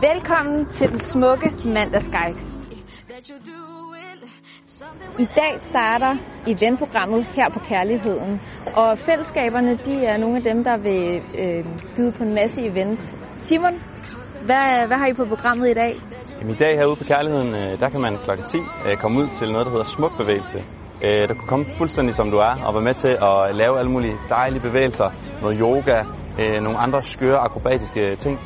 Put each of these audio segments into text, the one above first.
Velkommen til den smukke mandagsguide. I dag starter eventprogrammet her på Kærligheden, og fællesskaberne de er nogle af dem, der vil øh, byde på en masse events. Simon, hvad, hvad har I på programmet i dag? Jamen, I dag herude på Kærligheden, øh, der kan man kl. 10 øh, komme ud til noget, der hedder smuk bevægelse. Øh, der du kan komme fuldstændig som du er og være med til at lave alle mulige dejlige bevægelser, noget yoga, Øh, nogle andre skøre akrobatiske ting.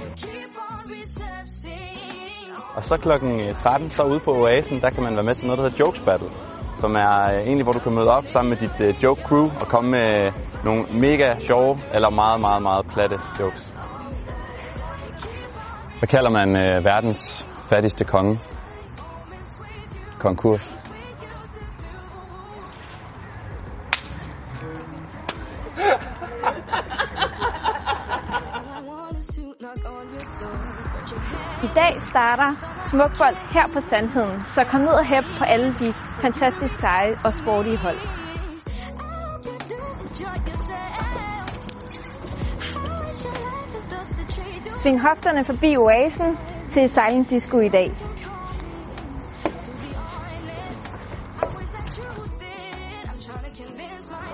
Og så klokken øh, 13, så ude på Oasen, der kan man være med til noget, der hedder Jokes Battle, som er øh, egentlig, hvor du kan møde op sammen med dit joke crew og komme med nogle mega sjove eller meget, meget, meget platte jokes. Hvad kalder man øh, verdens fattigste konge? Konkurs. I dag starter Smukbold her på Sandheden, så kom ned og hæb på alle de fantastisk seje og sportige hold. Sving hofterne forbi oasen til Silent Disco i dag.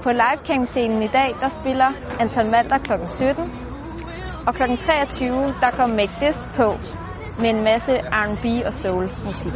På livecam-scenen i dag, der spiller Anton Malter kl. 17. Og kl. 23, der kommer Make This på med en masse R&B og soul musik.